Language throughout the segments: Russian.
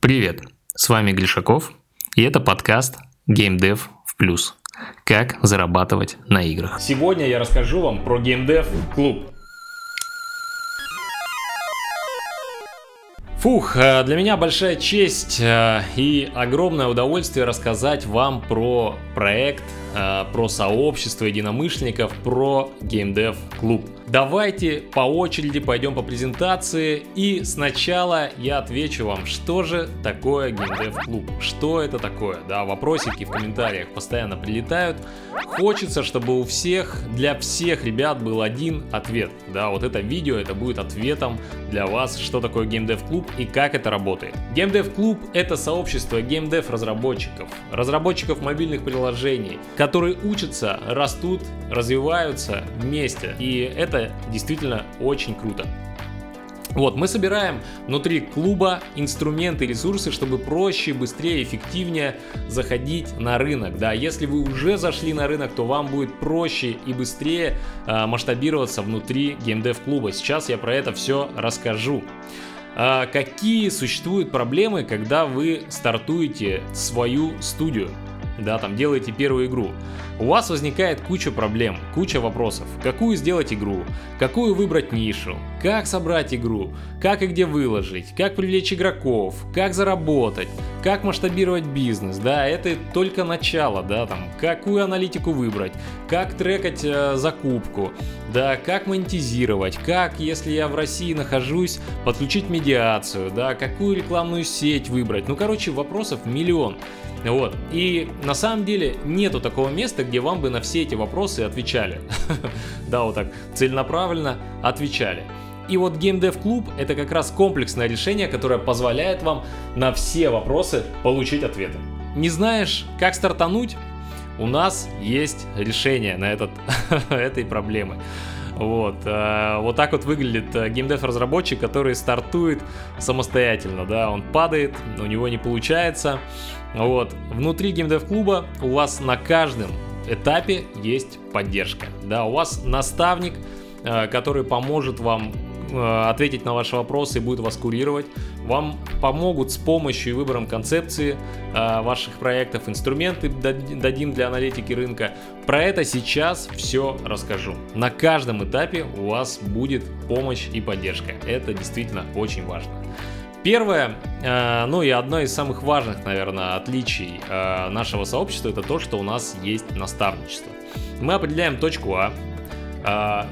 Привет, с вами Гришаков, и это подкаст GameDev в плюс. Как зарабатывать на играх. Сегодня я расскажу вам про GameDev клуб. Фух, э, для меня большая честь э, и огромное удовольствие рассказать вам про проект, э, про сообщество единомышленников, про GameDev клуб. Давайте по очереди пойдем по презентации. И сначала я отвечу вам, что же такое GameDev клуб, что это такое, да, вопросики в комментариях постоянно прилетают, хочется, чтобы у всех, для всех ребят был один ответ, да, вот это видео, это будет ответом для вас, что такое GameDev клуб и как это работает. GameDev клуб это сообщество GameDev разработчиков, разработчиков мобильных приложений, которые учатся, растут, развиваются вместе, и это это действительно очень круто. Вот, мы собираем внутри клуба инструменты, ресурсы, чтобы проще, быстрее, эффективнее заходить на рынок. Да, если вы уже зашли на рынок, то вам будет проще и быстрее э, масштабироваться внутри геймдев клуба. Сейчас я про это все расскажу. А, какие существуют проблемы, когда вы стартуете свою студию? Да, там делаете первую игру, у вас возникает куча проблем, куча вопросов. Какую сделать игру, какую выбрать нишу, как собрать игру, как и где выложить, как привлечь игроков, как заработать, как масштабировать бизнес, да, это только начало, да, там, какую аналитику выбрать, как трекать э, закупку, да, как монетизировать, как, если я в России нахожусь, подключить медиацию, да, какую рекламную сеть выбрать, ну, короче, вопросов миллион. Вот. И на самом деле нету такого места, где вам бы на все эти вопросы отвечали. Да, вот так целенаправленно отвечали. И вот Game Dev Club это как раз комплексное решение, которое позволяет вам на все вопросы получить ответы. Не знаешь, как стартануть? У нас есть решение на этот, этой проблемы. Вот, э, вот так вот выглядит э, геймдев разработчик, который стартует самостоятельно, да, он падает, у него не получается. Вот, внутри геймдев клуба у вас на каждом этапе есть поддержка, да, у вас наставник, э, который поможет вам ответить на ваши вопросы и будет вас курировать. Вам помогут с помощью и выбором концепции э, ваших проектов, инструменты дадим для аналитики рынка. Про это сейчас все расскажу. На каждом этапе у вас будет помощь и поддержка. Это действительно очень важно. Первое, э, ну и одно из самых важных, наверное, отличий нашего сообщества, это то, что у нас есть наставничество. Мы определяем точку а,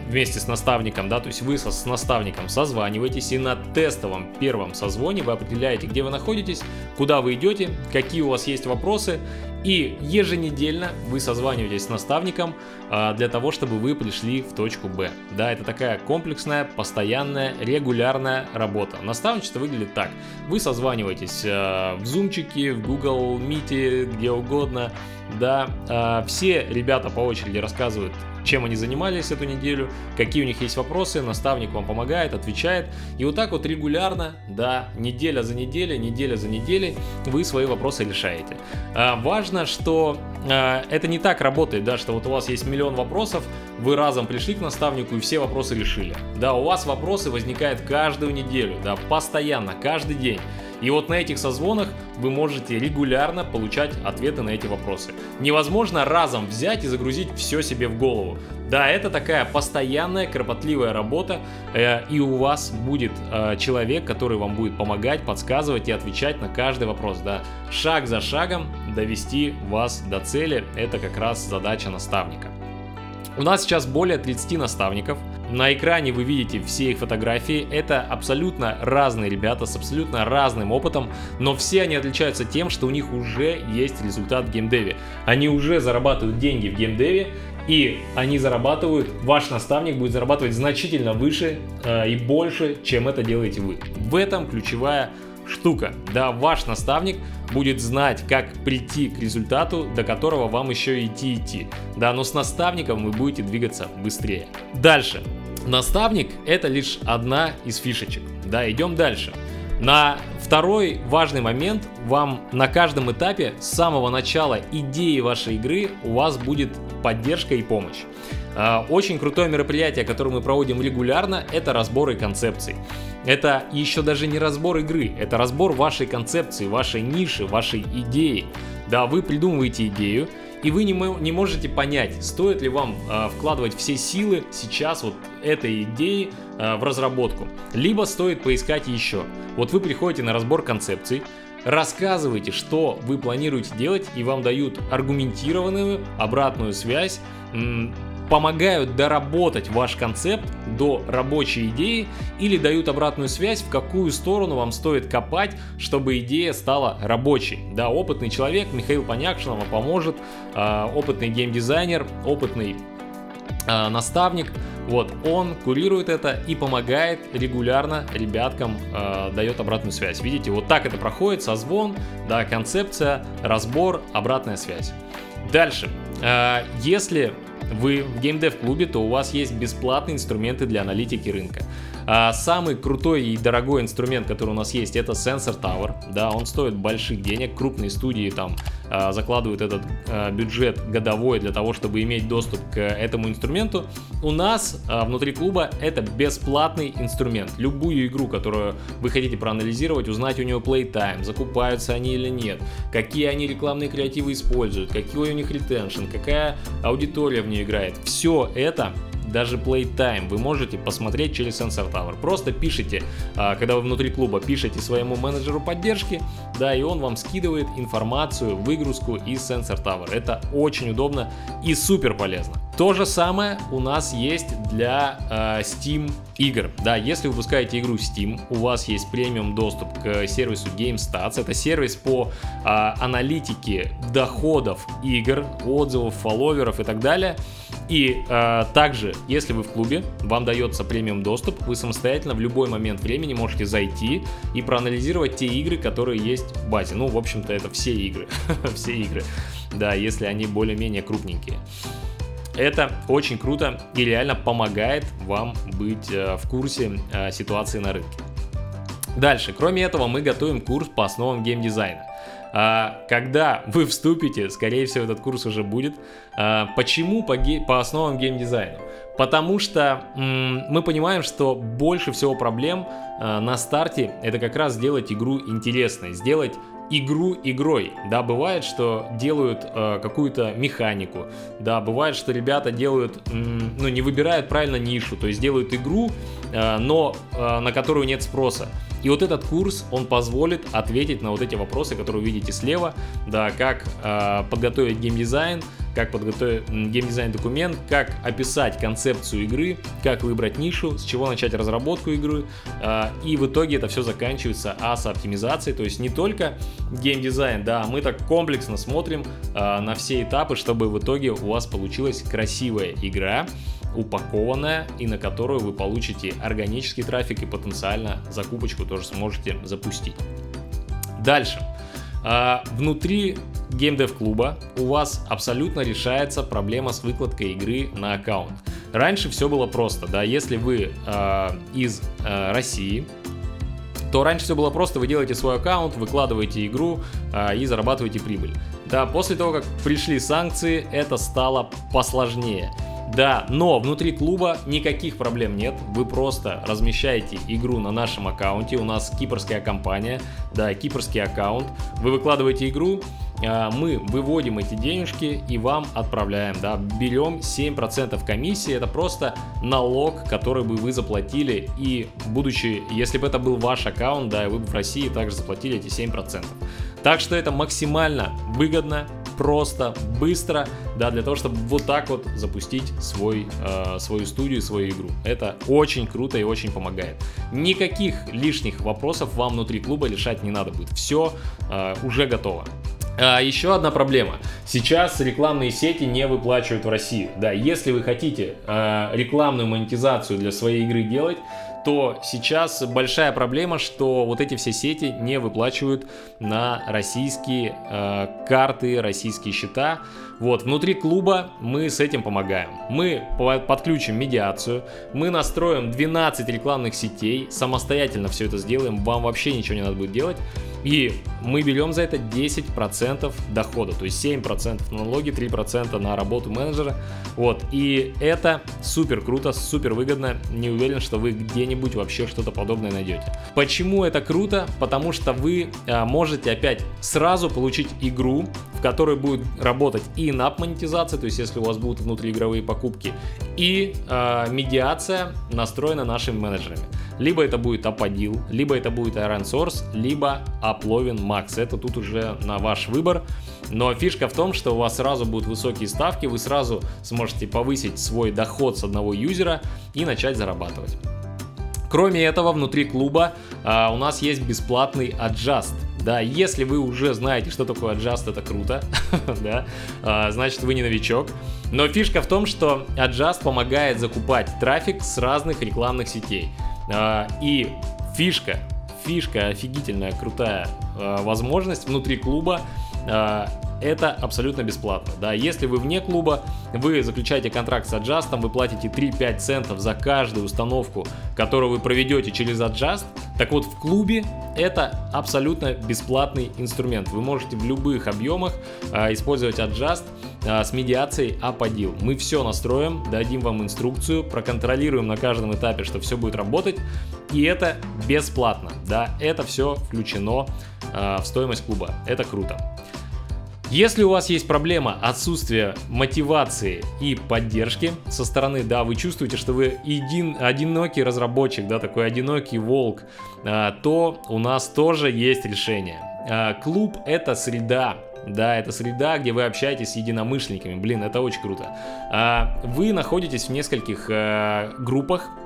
вместе с наставником, да, то есть вы со, с наставником созваниваетесь и на тестовом первом созвоне вы определяете, где вы находитесь, куда вы идете, какие у вас есть вопросы, и еженедельно вы созваниваетесь с наставником а, для того, чтобы вы пришли в точку Б. Да, это такая комплексная, постоянная, регулярная работа. Наставничество выглядит так. Вы созваниваетесь а, в зумчике, в Google Meet, где угодно. Да, а, все ребята по очереди рассказывают чем они занимались эту неделю, какие у них есть вопросы, наставник вам помогает, отвечает. И вот так вот регулярно, да, неделя за неделей, неделя за неделей вы свои вопросы решаете. А, важно, что а, это не так работает, да, что вот у вас есть миллион вопросов, вы разом пришли к наставнику и все вопросы решили. Да, у вас вопросы возникают каждую неделю, да, постоянно, каждый день. И вот на этих созвонах вы можете регулярно получать ответы на эти вопросы. Невозможно разом взять и загрузить все себе в голову. Да, это такая постоянная, кропотливая работа, э, и у вас будет э, человек, который вам будет помогать, подсказывать и отвечать на каждый вопрос. Да, шаг за шагом довести вас до цели, это как раз задача наставника. У нас сейчас более 30 наставников – на экране вы видите все их фотографии. Это абсолютно разные ребята с абсолютно разным опытом, но все они отличаются тем, что у них уже есть результат в геймдеве. Они уже зарабатывают деньги в геймдеве, и они зарабатывают, ваш наставник будет зарабатывать значительно выше э, и больше, чем это делаете вы. В этом ключевая штука. Да, ваш наставник будет знать, как прийти к результату, до которого вам еще идти идти. Да, но с наставником вы будете двигаться быстрее. Дальше. Наставник это лишь одна из фишечек. Да, идем дальше. На второй важный момент, вам на каждом этапе с самого начала идеи вашей игры у вас будет поддержка и помощь. А, очень крутое мероприятие, которое мы проводим регулярно, это разборы концепций. Это еще даже не разбор игры, это разбор вашей концепции, вашей ниши, вашей идеи. Да, вы придумываете идею, и вы не, не можете понять, стоит ли вам э, вкладывать все силы сейчас вот этой идеи э, в разработку, либо стоит поискать еще. Вот вы приходите на разбор концепций, рассказываете, что вы планируете делать, и вам дают аргументированную обратную связь, помогают доработать ваш концепт до рабочей идеи или дают обратную связь, в какую сторону вам стоит копать, чтобы идея стала рабочей. Да, опытный человек, Михаил Понякшин вам поможет, э, опытный геймдизайнер, опытный э, наставник, вот, он курирует это и помогает регулярно ребяткам, э, дает обратную связь. Видите, вот так это проходит, созвон, да, концепция, разбор, обратная связь. Дальше, э, если вы в геймдев клубе, то у вас есть бесплатные инструменты для аналитики рынка. А самый крутой и дорогой инструмент, который у нас есть, это Sensor Tower. Да, он стоит больших денег. Крупные студии там а, закладывают этот а, бюджет годовой для того, чтобы иметь доступ к этому инструменту. У нас внутри клуба это бесплатный инструмент. Любую игру, которую вы хотите проанализировать, узнать у нее playtime, закупаются они или нет, какие они рекламные креативы используют, какой у них ретеншн, какая аудитория в ней играет. Все это даже Playtime вы можете посмотреть через Sensor Tower. Просто пишите, а, когда вы внутри клуба, пишите своему менеджеру поддержки, да, и он вам скидывает информацию, выгрузку из Sensor Tower. Это очень удобно и супер полезно. То же самое у нас есть для э, Steam игр. Да, если вы выпускаете игру Steam, у вас есть премиум доступ к сервису GameStats. Это сервис по э, аналитике доходов игр, отзывов, фолловеров и так далее. И э, также, если вы в клубе, вам дается премиум доступ, вы самостоятельно в любой момент времени можете зайти и проанализировать те игры, которые есть в базе. Ну, в общем-то, это все игры. все игры. Да, если они более-менее крупненькие. Это очень круто и реально помогает вам быть э, в курсе э, ситуации на рынке. Дальше, кроме этого, мы готовим курс по основам геймдизайна. А, когда вы вступите, скорее всего, этот курс уже будет. А, почему по, ге- по основам геймдизайна? Потому что м- мы понимаем, что больше всего проблем а, на старте это как раз сделать игру интересной, сделать игру игрой. Да, бывает, что делают э, какую-то механику. Да, бывает, что ребята делают, м, ну, не выбирают правильно нишу, то есть делают игру, но э, на которую нет спроса. И вот этот курс, он позволит ответить на вот эти вопросы, которые вы видите слева, да, как э, подготовить геймдизайн, как подготовить геймдизайн документ, как описать концепцию игры, как выбрать нишу, с чего начать разработку игры. Э, и в итоге это все заканчивается аса-оптимизацией, то есть не только геймдизайн, да, мы так комплексно смотрим э, на все этапы, чтобы в итоге у вас получилась красивая игра, упакованная и на которую вы получите органический трафик и потенциально закупочку тоже сможете запустить. Дальше. А, внутри геймдев клуба у вас абсолютно решается проблема с выкладкой игры на аккаунт. Раньше все было просто, да, если вы э, из э, России, то раньше все было просто, вы делаете свой аккаунт, выкладываете игру э, и зарабатываете прибыль. Да, после того, как пришли санкции, это стало посложнее. Да, но внутри клуба никаких проблем нет. Вы просто размещаете игру на нашем аккаунте. У нас кипрская компания, да, кипрский аккаунт. Вы выкладываете игру, а, мы выводим эти денежки и вам отправляем, да, берем 7% комиссии, это просто налог, который бы вы заплатили и будучи, если бы это был ваш аккаунт, да, вы бы в России также заплатили эти 7%. Так что это максимально выгодно, просто, быстро, да, для того, чтобы вот так вот запустить свой, э, свою студию, свою игру. Это очень круто и очень помогает. Никаких лишних вопросов вам внутри клуба решать не надо будет. Все э, уже готово. А, еще одна проблема. Сейчас рекламные сети не выплачивают в России. Да, если вы хотите э, рекламную монетизацию для своей игры делать, то сейчас большая проблема, что вот эти все сети не выплачивают на российские э, карты, российские счета. Вот, внутри клуба мы с этим помогаем. Мы подключим медиацию, мы настроим 12 рекламных сетей, самостоятельно все это сделаем, вам вообще ничего не надо будет делать. И мы берем за это 10% дохода, то есть 7% на налоги, 3% на работу менеджера. Вот, и это супер круто, супер выгодно. Не уверен, что вы где-нибудь вообще что-то подобное найдете. Почему это круто? Потому что вы а, можете опять сразу получить игру, в которой будет работать и инап монетизация, то есть если у вас будут внутриигровые покупки, и э, медиация настроена нашими менеджерами. Либо это будет Аподил, либо это будет Iron Source, либо Uplovin Max. Это тут уже на ваш выбор. Но фишка в том, что у вас сразу будут высокие ставки, вы сразу сможете повысить свой доход с одного юзера и начать зарабатывать. Кроме этого, внутри клуба а, у нас есть бесплатный Adjust. Да, если вы уже знаете, что такое Adjust, это круто, да, а, значит вы не новичок. Но фишка в том, что Adjust помогает закупать трафик с разных рекламных сетей. А, и фишка, фишка офигительная, крутая а, возможность внутри клуба это абсолютно бесплатно. Да, если вы вне клуба, вы заключаете контракт с Adjust, вы платите 3-5 центов за каждую установку, которую вы проведете через Adjust. Так вот, в клубе это абсолютно бесплатный инструмент. Вы можете в любых объемах э, использовать Adjust э, с медиацией Аподил. Мы все настроим, дадим вам инструкцию, проконтролируем на каждом этапе, что все будет работать. И это бесплатно. Да, это все включено э, в стоимость клуба. Это круто. Если у вас есть проблема отсутствия мотивации и поддержки со стороны, да, вы чувствуете, что вы един, одинокий разработчик, да, такой одинокий волк, а, то у нас тоже есть решение. А, клуб это среда, да, это среда, где вы общаетесь с единомышленниками. Блин, это очень круто. А, вы находитесь в нескольких группах, а,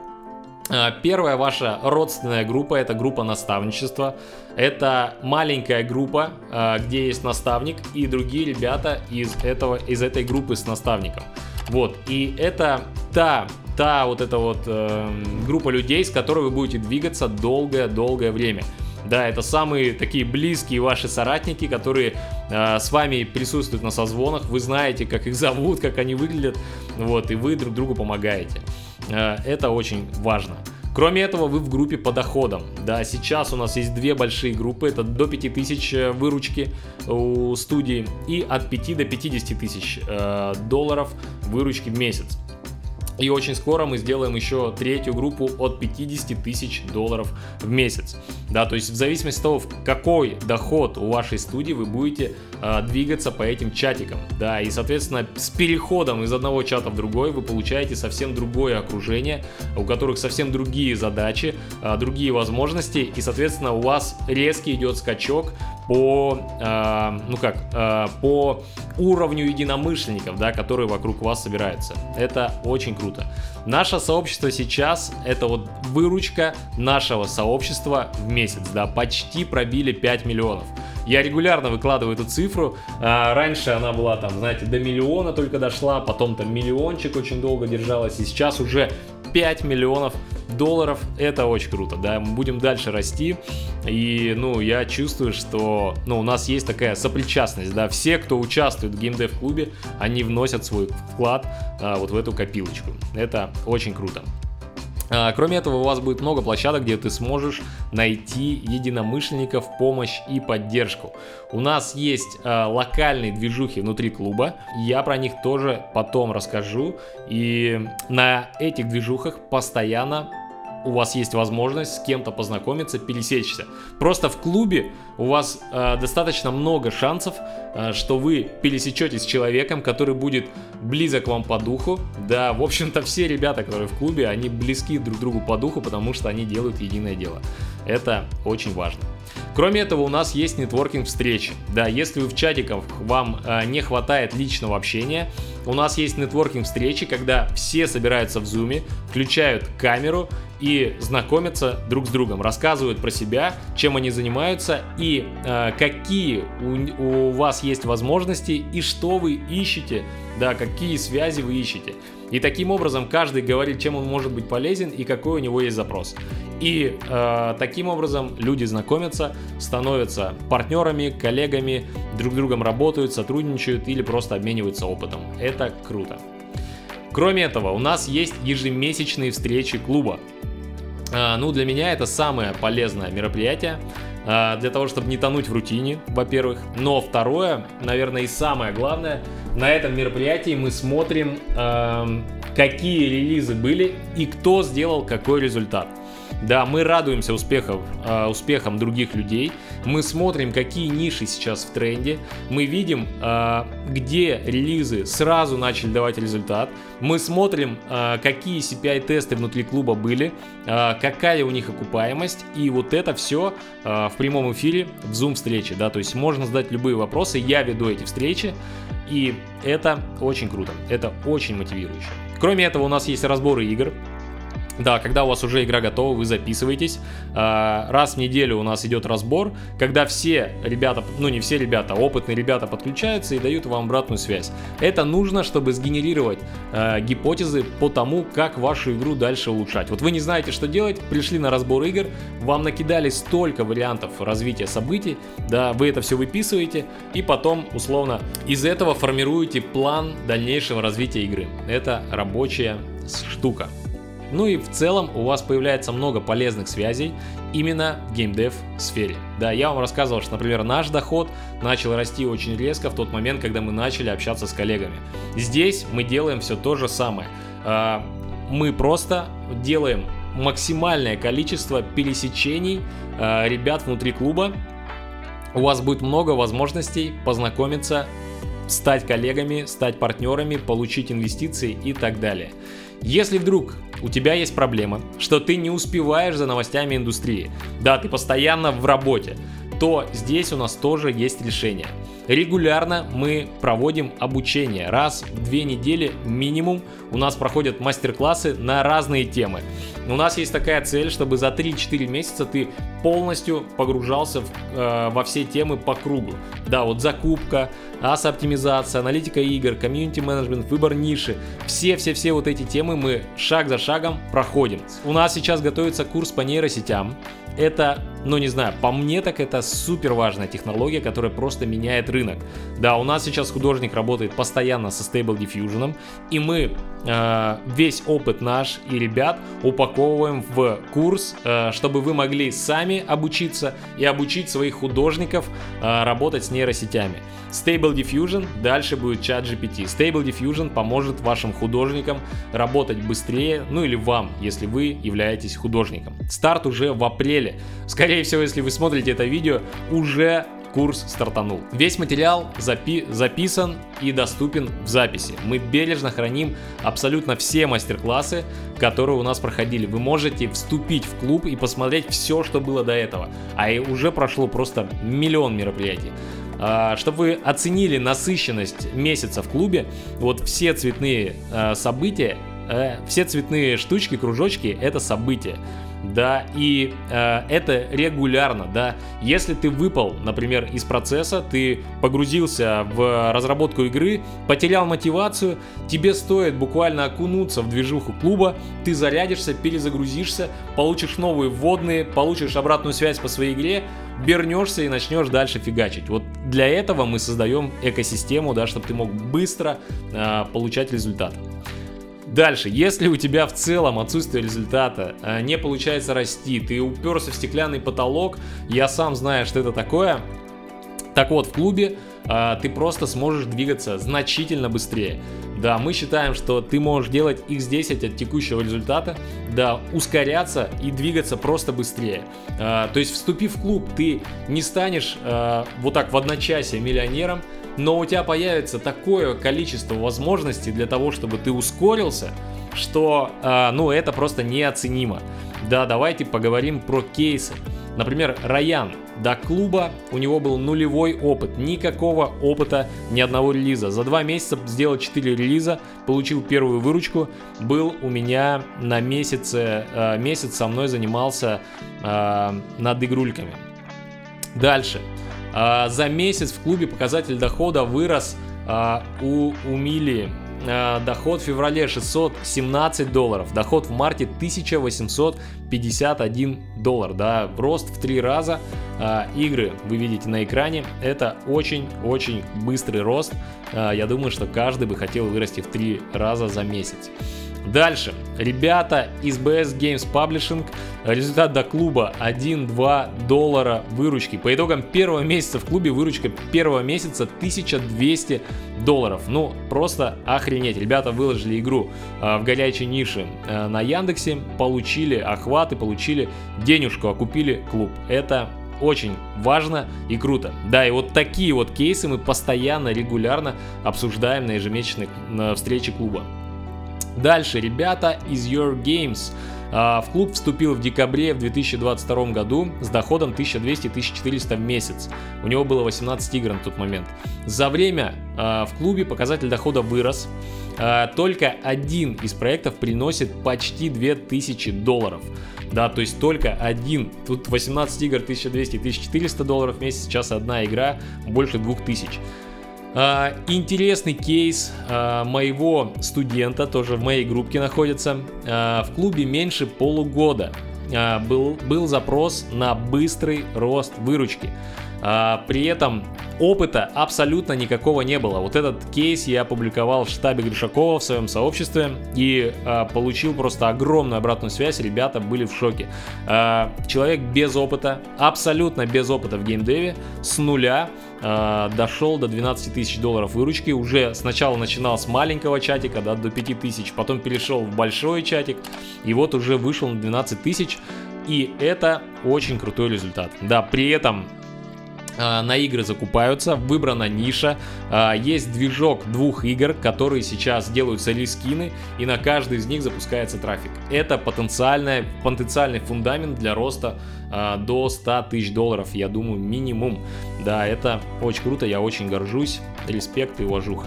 первая ваша родственная группа это группа наставничества. Это маленькая группа, а, где есть наставник и другие ребята из, этого, из этой группы с наставником. Вот, и это та, та вот эта вот э, группа людей, с которой вы будете двигаться долгое-долгое время. Да, это самые такие близкие ваши соратники, которые э, с вами присутствуют на созвонах. Вы знаете, как их зовут, как они выглядят, вот, и вы друг другу помогаете. Э, это очень важно. Кроме этого, вы в группе по доходам. Да, сейчас у нас есть две большие группы, это до 5000 э, выручки у студии и от 5 до 50 тысяч э, долларов выручки в месяц. И очень скоро мы сделаем еще третью группу от 50 тысяч долларов в месяц. Да, то есть в зависимости от того, какой доход у вашей студии вы будете э, двигаться по этим чатикам. Да, и соответственно с переходом из одного чата в другой вы получаете совсем другое окружение, у которых совсем другие задачи, э, другие возможности, и соответственно у вас резкий идет скачок по, э, ну как, э, по уровню единомышленников, да, которые вокруг вас собираются. Это очень круто. Наше сообщество сейчас это вот выручка нашего сообщества в месяц, да, почти пробили 5 миллионов. Я регулярно выкладываю эту цифру. А, раньше она была там, знаете, до миллиона только дошла, потом там миллиончик очень долго держалась, и сейчас уже 5 миллионов долларов. Это очень круто, да, мы будем дальше расти. И, ну, я чувствую, что, ну, у нас есть такая сопричастность, да, все, кто участвует в геймдев клубе, они вносят свой вклад а, вот в эту копилочку. Это очень круто. А, кроме этого, у вас будет много площадок, где ты сможешь найти единомышленников, помощь и поддержку. У нас есть э, локальные движухи внутри клуба, я про них тоже потом расскажу. И на этих движухах постоянно у вас есть возможность с кем-то познакомиться, пересечься. Просто в клубе у вас э, достаточно много шансов, э, что вы пересечетесь с человеком, который будет близок вам по духу. Да, в общем-то, все ребята, которые в клубе, они близки друг другу по духу, потому что они делают единое дело. Это очень важно. Кроме этого, у нас есть нетворкинг встречи. Да, если вы в чатиках вам э, не хватает личного общения, у нас есть нетворкинг встречи, когда все собираются в зуме, включают камеру и знакомятся друг с другом, рассказывают про себя, чем они занимаются и э, какие у, у вас есть возможности и что вы ищете, да, какие связи вы ищете. И таким образом каждый говорит, чем он может быть полезен и какой у него есть запрос. И э, таким образом люди знакомятся, становятся партнерами, коллегами, друг с другом работают, сотрудничают или просто обмениваются опытом. Это круто. Кроме этого, у нас есть ежемесячные встречи клуба. Э, ну, для меня это самое полезное мероприятие, э, для того, чтобы не тонуть в рутине, во-первых. Но второе, наверное, и самое главное, на этом мероприятии мы смотрим, какие релизы были и кто сделал какой результат. Да, мы радуемся успехов, э, успехам других людей. Мы смотрим, какие ниши сейчас в тренде. Мы видим, э, где релизы сразу начали давать результат. Мы смотрим, э, какие CPI-тесты внутри клуба были, э, какая у них окупаемость. И вот это все э, в прямом эфире в Zoom встрече. Да, то есть можно задать любые вопросы. Я веду эти встречи. И это очень круто. Это очень мотивирующе. Кроме этого, у нас есть разборы игр. Да, когда у вас уже игра готова, вы записываетесь. А, раз в неделю у нас идет разбор, когда все ребята, ну не все ребята, опытные ребята подключаются и дают вам обратную связь. Это нужно, чтобы сгенерировать э, гипотезы по тому, как вашу игру дальше улучшать. Вот вы не знаете, что делать, пришли на разбор игр, вам накидали столько вариантов развития событий, да, вы это все выписываете и потом условно из этого формируете план дальнейшего развития игры. Это рабочая штука. Ну и в целом у вас появляется много полезных связей именно в геймдев сфере. Да, я вам рассказывал, что, например, наш доход начал расти очень резко в тот момент, когда мы начали общаться с коллегами. Здесь мы делаем все то же самое. А, мы просто делаем максимальное количество пересечений а, ребят внутри клуба. У вас будет много возможностей познакомиться, стать коллегами, стать партнерами, получить инвестиции и так далее. Если вдруг у тебя есть проблема, что ты не успеваешь за новостями индустрии, да, ты постоянно в работе, то здесь у нас тоже есть решение. Регулярно мы проводим обучение. Раз в две недели минимум у нас проходят мастер-классы на разные темы. У нас есть такая цель, чтобы за 3-4 месяца ты полностью погружался в, э, во все темы по кругу. Да, вот закупка, ас-оптимизация, аналитика игр, комьюнити-менеджмент, выбор ниши. Все-все-все вот эти темы мы шаг за шагом проходим. У нас сейчас готовится курс по нейросетям. Это, ну не знаю, по мне так это супер важная технология, которая просто меняет рынок. Да, у нас сейчас художник работает постоянно со Stable Diffusion, и мы э, весь опыт наш и ребят упаковываем в курс, э, чтобы вы могли сами обучиться и обучить своих художников э, работать с нейросетями. Stable Diffusion, дальше будет чат GPT. Stable Diffusion поможет вашим художникам работать быстрее, ну или вам, если вы являетесь художником. Старт уже в апреле. Скорее всего, если вы смотрите это видео, уже курс стартанул. Весь материал запи записан и доступен в записи. Мы бережно храним абсолютно все мастер-классы, которые у нас проходили. Вы можете вступить в клуб и посмотреть все, что было до этого. А и уже прошло просто миллион мероприятий. А, чтобы вы оценили насыщенность месяца в клубе, вот все цветные а, события, э, все цветные штучки, кружочки — это события да, и э, это регулярно, да. Если ты выпал, например, из процесса, ты погрузился в разработку игры, потерял мотивацию, тебе стоит буквально окунуться в движуху клуба, ты зарядишься, перезагрузишься, получишь новые вводные, получишь обратную связь по своей игре, вернешься и начнешь дальше фигачить. Вот для этого мы создаем экосистему, да, чтобы ты мог быстро э, получать результат. Дальше, если у тебя в целом отсутствие результата, э, не получается расти, ты уперся в стеклянный потолок, я сам знаю, что это такое, так вот, в клубе э, ты просто сможешь двигаться значительно быстрее. Да, мы считаем, что ты можешь делать x10 от текущего результата, да, ускоряться и двигаться просто быстрее. Э, то есть, вступив в клуб, ты не станешь вот так в одночасье миллионером, но у тебя появится такое количество возможностей для того, чтобы ты ускорился, что, э, ну, это просто неоценимо. Да, давайте поговорим про кейсы. Например, Раян до клуба у него был нулевой опыт, никакого опыта, ни одного релиза. За два месяца сделал 4 релиза, получил первую выручку, был у меня на месяце, э, месяц со мной занимался э, над игрульками. Дальше. А, за месяц в клубе показатель дохода вырос а, у, у Мили. А, доход в феврале 617 долларов, доход в марте 1851 доллар, да, рост в три раза. Игры вы видите на экране, это очень-очень быстрый рост. Я думаю, что каждый бы хотел вырасти в три раза за месяц. Дальше. Ребята из BS Games Publishing. Результат до клуба 1-2 доллара выручки. По итогам первого месяца в клубе выручка первого месяца 1200 долларов. Ну, просто охренеть. Ребята выложили игру э, в горячей нише э, на Яндексе, получили охваты, получили денежку, окупили клуб. Это очень важно и круто. Да, и вот такие вот кейсы мы постоянно, регулярно обсуждаем на ежемесячных на встрече клуба. Дальше, ребята из Your Games. А, в клуб вступил в декабре в 2022 году с доходом 1200-1400 в месяц. У него было 18 игр на тот момент. За время а, в клубе показатель дохода вырос. А, только один из проектов приносит почти 2000 долларов. Да, то есть только один. Тут 18 игр 1200-1400 долларов в месяц, сейчас одна игра больше 2000. Uh, интересный кейс uh, моего студента, тоже в моей группе находится. Uh, в клубе меньше полугода был, был запрос на быстрый рост выручки. При этом опыта абсолютно никакого не было. Вот этот кейс я опубликовал в штабе Гришакова в своем сообществе и э, получил просто огромную обратную связь. Ребята были в шоке. Э, человек без опыта, абсолютно без опыта в геймдеве, с нуля э, дошел до 12 тысяч долларов выручки. Уже сначала начинал с маленького чатика, да, до 5 тысяч, потом перешел в большой чатик, и вот уже вышел на 12 тысяч. И это очень крутой результат. Да, при этом а, на игры закупаются, выбрана ниша, а, есть движок двух игр, которые сейчас делаются рескины, и на каждый из них запускается трафик. Это потенциальный, потенциальный фундамент для роста а, до 100 тысяч долларов, я думаю, минимум. Да, это очень круто, я очень горжусь, респект и уважуха.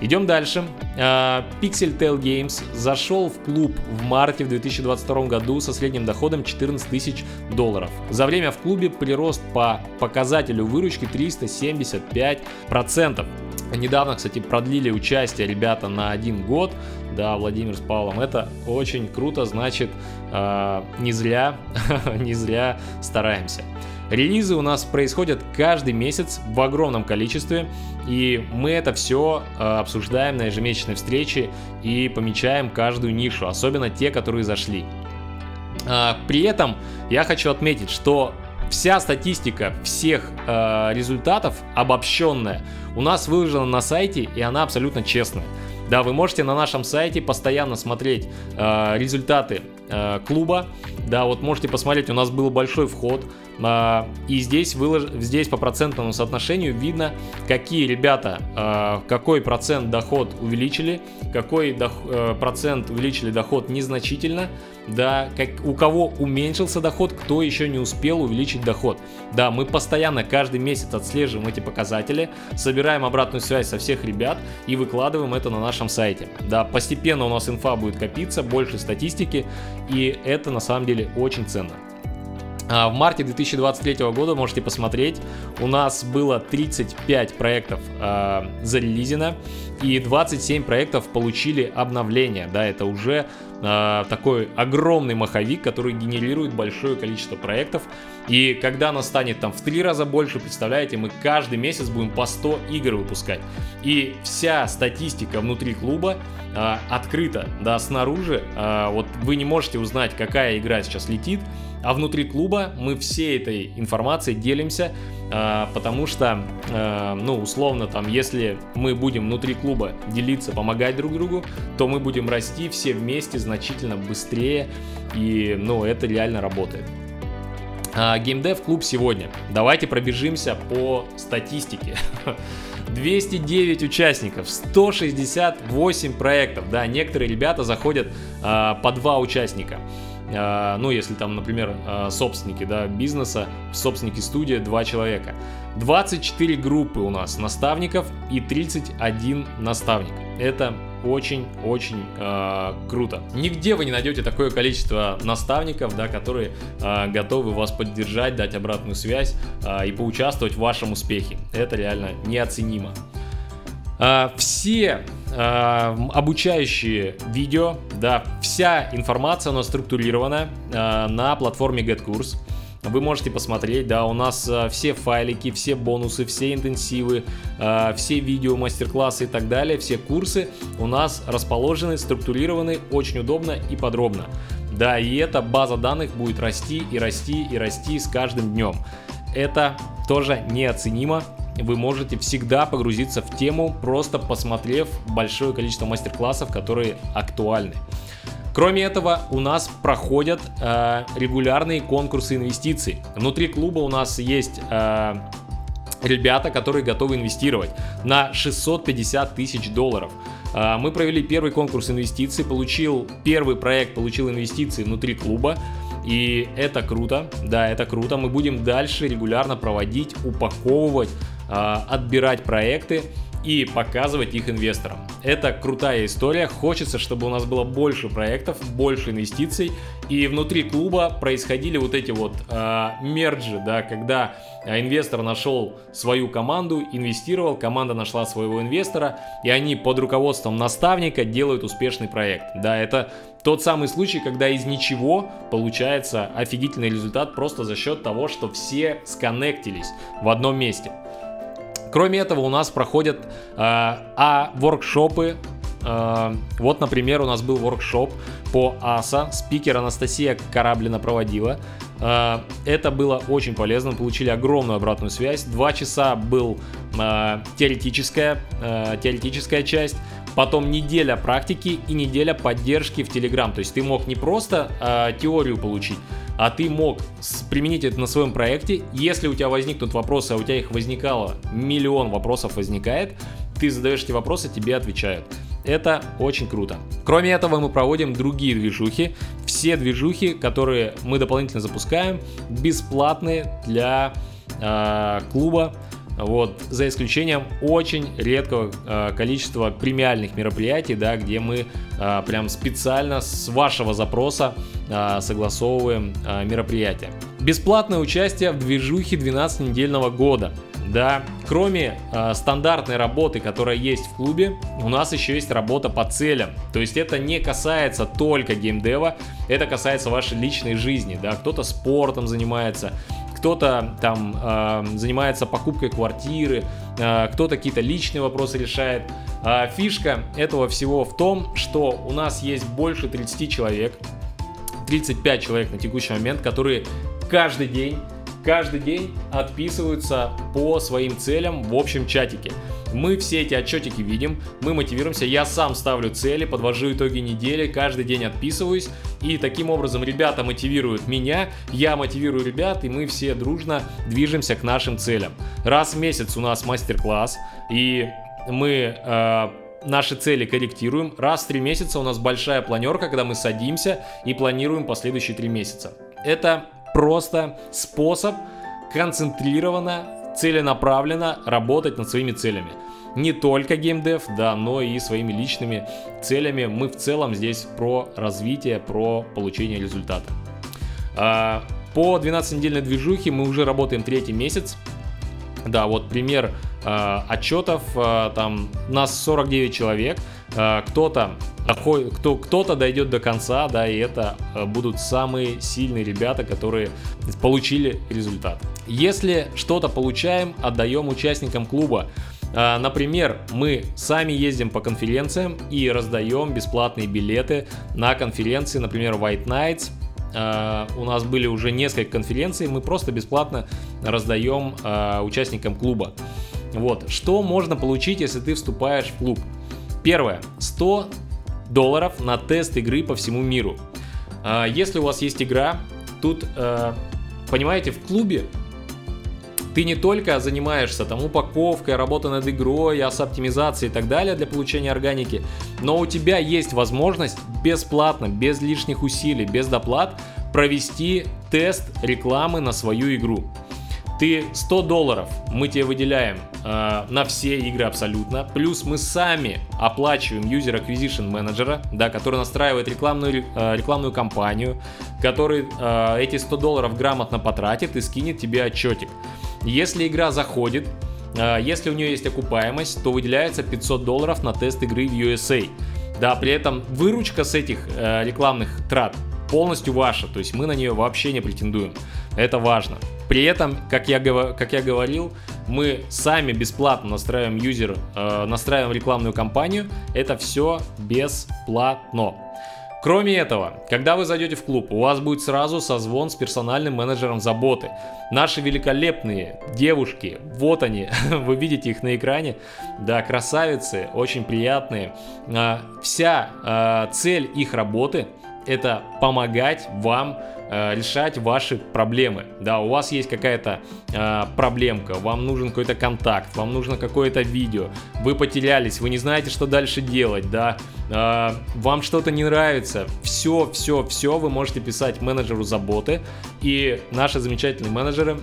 Идем дальше. А, Pixel Tail Games зашел в клуб в марте в 2022 году со средним доходом 14 тысяч долларов. За время в клубе прирост по показателю выручки 375%. Недавно, кстати, продлили участие ребята на один год. Да, Владимир с Павлом. Это очень круто, значит, э, не зря, не зря стараемся. Релизы у нас происходят каждый месяц в огромном количестве, и мы это все э, обсуждаем на ежемесячной встрече и помечаем каждую нишу, особенно те, которые зашли. А, при этом я хочу отметить, что вся статистика всех э, результатов обобщенная у нас выложена на сайте, и она абсолютно честная. Да, вы можете на нашем сайте постоянно смотреть э, результаты э, клуба. Да, вот можете посмотреть, у нас был большой вход. А, и здесь, вылож... здесь по процентному соотношению видно, какие ребята, а, какой процент доход увеличили, какой дох... Э, процент увеличили доход незначительно, да, как... у кого уменьшился доход, кто еще не успел увеличить доход. Да, мы постоянно каждый месяц отслеживаем эти показатели, собираем обратную связь со всех ребят и выкладываем это на нашем сайте. Да, постепенно у нас инфа будет копиться, больше статистики, и это на самом деле очень ценно. А, в марте 2023 года можете посмотреть, у нас было 35 проектов э, зарелизено и 27 проектов получили обновление. Да, это уже э, такой огромный маховик, который генерирует большое количество проектов. И когда нас станет там в три раза больше, представляете, мы каждый месяц будем по 100 игр выпускать. И вся статистика внутри клуба э, открыта, да, снаружи. Э, вот вы не можете узнать, какая игра сейчас летит, а внутри клуба мы всей этой информацией делимся, э, потому что, э, ну, условно, там, если мы будем внутри клуба делиться, помогать друг другу, то мы будем расти все вместе значительно быстрее, и, ну, это реально работает. Геймдев клуб сегодня. Давайте пробежимся по статистике. 209 участников, 168 проектов. Да, некоторые ребята заходят э, по два участника. А, ну, если там, например, а, собственники да, бизнеса, собственники студии, два человека. 24 группы у нас наставников и 31 наставник. Это очень-очень э, круто. Нигде вы не найдете такое количество наставников, да, которые э, готовы вас поддержать, дать обратную связь э, и поучаствовать в вашем успехе. Это реально неоценимо. Э, все э, обучающие видео, да, вся информация, она структурирована э, на платформе GetCourse. вы можете посмотреть, да, у нас все файлики, все бонусы, все интенсивы, все видео, мастер-классы и так далее, все курсы у нас расположены, структурированы очень удобно и подробно. Да, и эта база данных будет расти и расти и расти с каждым днем. Это тоже неоценимо. Вы можете всегда погрузиться в тему, просто посмотрев большое количество мастер-классов, которые актуальны. Кроме этого, у нас проходят э, регулярные конкурсы инвестиций. Внутри клуба у нас есть э, ребята, которые готовы инвестировать на 650 тысяч долларов. Э, мы провели первый конкурс инвестиций, получил первый проект, получил инвестиции внутри клуба. И это круто, да, это круто. Мы будем дальше регулярно проводить, упаковывать, отбирать проекты и показывать их инвесторам. Это крутая история, хочется, чтобы у нас было больше проектов, больше инвестиций, и внутри клуба происходили вот эти вот э, мерджи, да, когда инвестор нашел свою команду, инвестировал, команда нашла своего инвестора, и они под руководством наставника делают успешный проект. Да, это тот самый случай, когда из ничего получается офигительный результат просто за счет того, что все сконнектились в одном месте. Кроме этого, у нас проходят э, а воркшопы. Э, вот, например, у нас был воркшоп по АСА. Спикер Анастасия Кораблина проводила. Э, это было очень полезно. Получили огромную обратную связь. Два часа был э, теоретическая, э, теоретическая часть потом неделя практики и неделя поддержки в Telegram. То есть ты мог не просто э, теорию получить, а ты мог применить это на своем проекте. Если у тебя возникнут вопросы, а у тебя их возникало, миллион вопросов возникает, ты задаешь эти вопросы, тебе отвечают. Это очень круто. Кроме этого, мы проводим другие движухи. Все движухи, которые мы дополнительно запускаем, бесплатные для э, клуба. Вот, за исключением очень редкого э, количества премиальных мероприятий, да, где мы э, прям специально с вашего запроса э, согласовываем э, мероприятия. Бесплатное участие в движухе 12-недельного года. Да, кроме э, стандартной работы, которая есть в клубе, у нас еще есть работа по целям. То есть это не касается только геймдева, это касается вашей личной жизни. Да, кто-то спортом занимается, кто-то там э, занимается покупкой квартиры, э, кто-то какие-то личные вопросы решает. Э, фишка этого всего в том, что у нас есть больше 30 человек, 35 человек на текущий момент, которые каждый день каждый день отписываются по своим целям в общем чатике. Мы все эти отчетики видим, мы мотивируемся, я сам ставлю цели, подвожу итоги недели, каждый день отписываюсь, и таким образом ребята мотивируют меня, я мотивирую ребят, и мы все дружно движемся к нашим целям. Раз в месяц у нас мастер-класс, и мы э, наши цели корректируем. Раз в три месяца у нас большая планерка, когда мы садимся и планируем последующие три месяца. Это просто способ концентрированно, целенаправленно работать над своими целями. Не только геймдев, да, но и своими личными целями. Мы в целом здесь про развитие, про получение результата. А, по 12-недельной движухе мы уже работаем третий месяц. Да, вот пример э, отчетов, э, там нас 49 человек, кто-то кто, кто-то дойдет до конца, да, и это э, будут самые сильные ребята, которые получили результат. Если что-то получаем, отдаем участникам клуба. Э, например, мы сами ездим по конференциям и раздаем бесплатные билеты на конференции, например, White Nights, у нас были уже несколько конференций, мы просто бесплатно раздаем участникам клуба. Вот, что можно получить, если ты вступаешь в клуб? Первое, 100 долларов на тест игры по всему миру. Uh, если у вас есть игра, тут, понимаете, в клубе ты не только занимаешься там упаковкой, работой над игрой, ас-оптимизацией и так далее для получения органики, но у тебя есть возможность бесплатно, без лишних усилий, без доплат провести тест рекламы на свою игру. Ты 100 долларов мы тебе выделяем э, на все игры абсолютно. Плюс мы сами оплачиваем User Acquisition менеджера, да, который настраивает рекламную, э, рекламную кампанию, который э, эти 100 долларов грамотно потратит и скинет тебе отчетик. Если игра заходит, э, если у нее есть окупаемость, то выделяется 500 долларов на тест игры в USA. Да, при этом выручка с этих э, рекламных трат полностью ваша, то есть мы на нее вообще не претендуем. Это важно. При этом, как я, как я говорил, мы сами бесплатно настраиваем юзер, э, настраиваем рекламную кампанию. Это все бесплатно. Кроме этого, когда вы зайдете в клуб, у вас будет сразу созвон с персональным менеджером заботы. Наши великолепные девушки, вот они, вы видите их на экране, да, красавицы, очень приятные. А, вся а, цель их работы это помогать вам э, решать ваши проблемы. Да, у вас есть какая-то э, проблемка, вам нужен какой-то контакт, вам нужно какое-то видео, вы потерялись, вы не знаете, что дальше делать, да, э, вам что-то не нравится, все, все, все вы можете писать менеджеру заботы, и наши замечательные менеджеры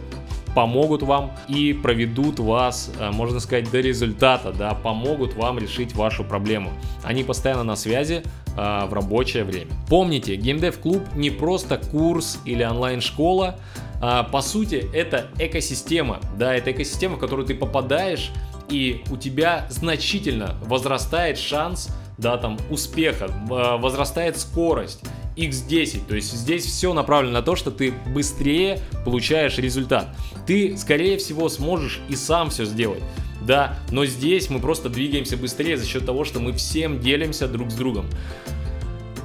помогут вам и проведут вас, э, можно сказать, до результата, да, помогут вам решить вашу проблему. Они постоянно на связи э, в рабочее время. Помните, GameDev Клуб не просто курс или онлайн-школа, а, по сути, это экосистема, да, это экосистема, в которую ты попадаешь, и у тебя значительно возрастает шанс, да, там, успеха, э, возрастает скорость, X10. То есть здесь все направлено на то, что ты быстрее получаешь результат. Ты, скорее всего, сможешь и сам все сделать. Да, но здесь мы просто двигаемся быстрее за счет того, что мы всем делимся друг с другом.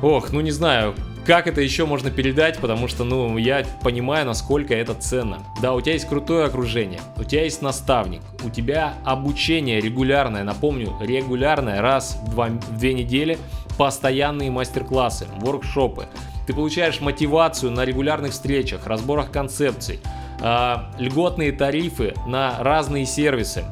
Ох, ну не знаю, как это еще можно передать, потому что, ну, я понимаю, насколько это ценно. Да, у тебя есть крутое окружение, у тебя есть наставник, у тебя обучение регулярное, напомню, регулярное, раз в, два, в две недели, постоянные мастер-классы, воркшопы. Ты получаешь мотивацию на регулярных встречах, разборах концепций, э, льготные тарифы на разные сервисы.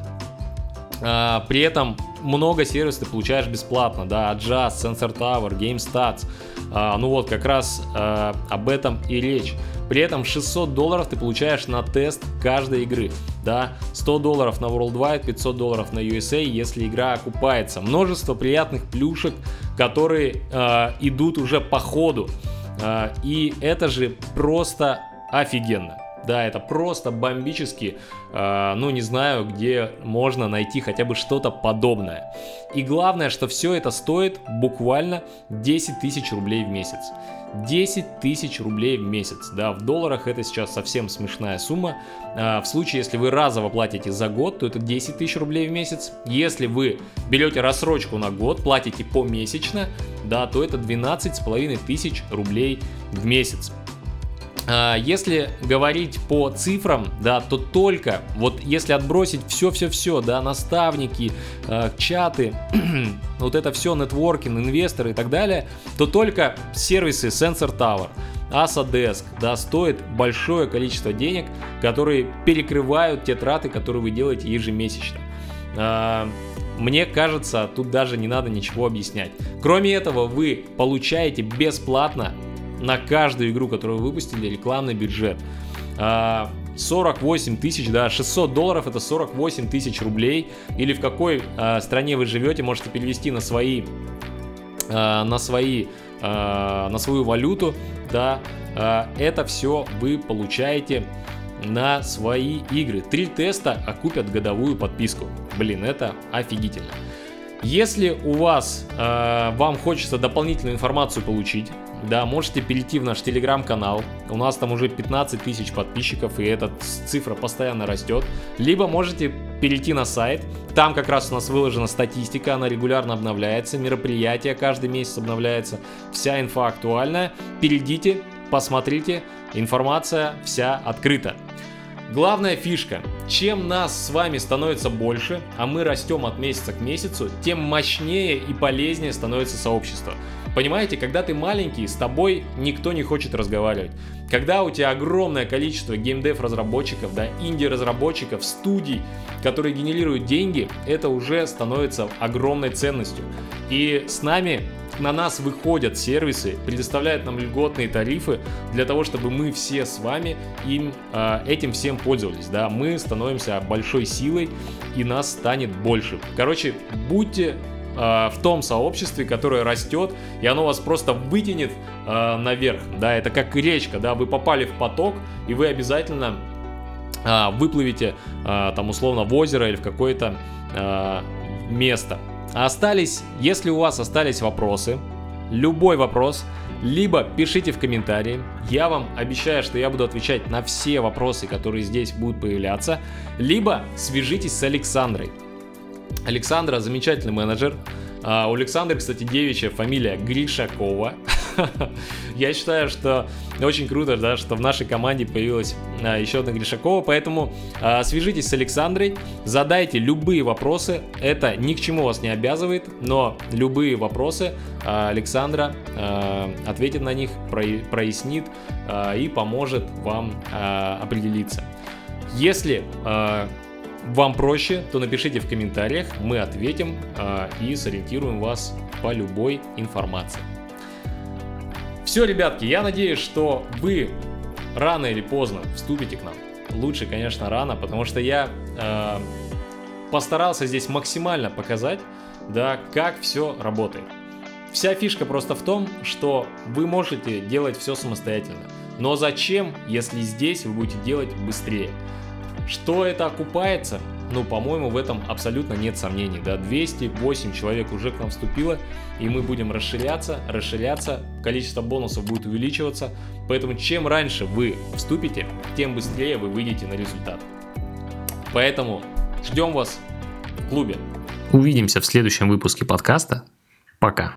Э, при этом много сервисов ты получаешь бесплатно, да, Adjust, Sensor Tower, GameStats. А, ну вот, как раз а, об этом и речь. При этом 600 долларов ты получаешь на тест каждой игры, да, 100 долларов на Worldwide, 500 долларов на USA, если игра окупается. Множество приятных плюшек, которые э, идут уже по ходу, э, и это же просто офигенно. Да, это просто бомбически, э, ну не знаю, где можно найти хотя бы что-то подобное. И главное, что все это стоит буквально 10 тысяч рублей в месяц. 10 тысяч рублей в месяц. Да, в долларах это сейчас совсем смешная сумма. А, в случае, если вы разово платите за год, то это 10 тысяч рублей в месяц. Если вы берете рассрочку на год, платите помесячно, да, то это 12 с половиной тысяч рублей в месяц. А, если говорить по цифрам, да, то только вот если отбросить все-все-все, да, наставники, э, чаты, вот это все, нетворкинг, инвесторы и так далее, то только сервисы Sensor Tower, Asadesk, да, стоит большое количество денег, которые перекрывают те траты, которые вы делаете ежемесячно. Э, мне кажется, тут даже не надо ничего объяснять. Кроме этого, вы получаете бесплатно на каждую игру, которую вы выпустили, рекламный бюджет. 48 а, тысяч, да, 600 долларов это 48 тысяч рублей. Или в какой э, стране вы живете, можете перевести на свои, э, на свои, э, на свою валюту, да. Э, это все вы получаете на свои игры. Три теста окупят годовую подписку. Блин, это офигительно. Если у вас, э, вам хочется дополнительную информацию получить, да, можете перейти в наш телеграм-канал. У нас там уже 15 тысяч подписчиков, и эта цифра постоянно растет. Либо можете перейти на сайт. Там как раз у нас выложена статистика, она регулярно обновляется, мероприятия каждый месяц обновляется, вся инфа актуальная. Перейдите, посмотрите, информация вся открыта. Главная фишка. Чем нас с вами становится больше, а мы растем от месяца к месяцу, тем мощнее и полезнее становится сообщество. Понимаете, когда ты маленький, с тобой никто не хочет разговаривать. Когда у тебя огромное количество геймдев разработчиков, да, инди-разработчиков, студий, которые генерируют деньги, это уже становится огромной ценностью. И с нами на нас выходят сервисы, предоставляют нам льготные тарифы для того, чтобы мы все с вами им, э, этим всем пользовались. Да? Мы становимся большой силой и нас станет больше. Короче, будьте в том сообществе, которое растет, и оно вас просто вытянет э, наверх. Да, это как речка, да, вы попали в поток, и вы обязательно э, выплывете э, там условно в озеро или в какое-то э, место. Остались, если у вас остались вопросы, любой вопрос, либо пишите в комментарии. Я вам обещаю, что я буду отвечать на все вопросы, которые здесь будут появляться. Либо свяжитесь с Александрой. Александра замечательный менеджер. А у Александры, кстати, девичья фамилия Гришакова. Я считаю, что очень круто, да, что в нашей команде появилась а, еще одна Гришакова, поэтому а, свяжитесь с Александрой, задайте любые вопросы, это ни к чему вас не обязывает, но любые вопросы Александра ответит на них, про, прояснит и поможет вам определиться. Если вам проще, то напишите в комментариях, мы ответим а, и сориентируем вас по любой информации. Все, ребятки, я надеюсь, что вы рано или поздно вступите к нам. Лучше, конечно, рано, потому что я э, постарался здесь максимально показать, да, как все работает. Вся фишка просто в том, что вы можете делать все самостоятельно. Но зачем, если здесь вы будете делать быстрее? Что это окупается? Ну, по-моему, в этом абсолютно нет сомнений. Да, 208 человек уже к нам вступило, и мы будем расширяться, расширяться, количество бонусов будет увеличиваться. Поэтому чем раньше вы вступите, тем быстрее вы выйдете на результат. Поэтому ждем вас в клубе. Увидимся в следующем выпуске подкаста. Пока.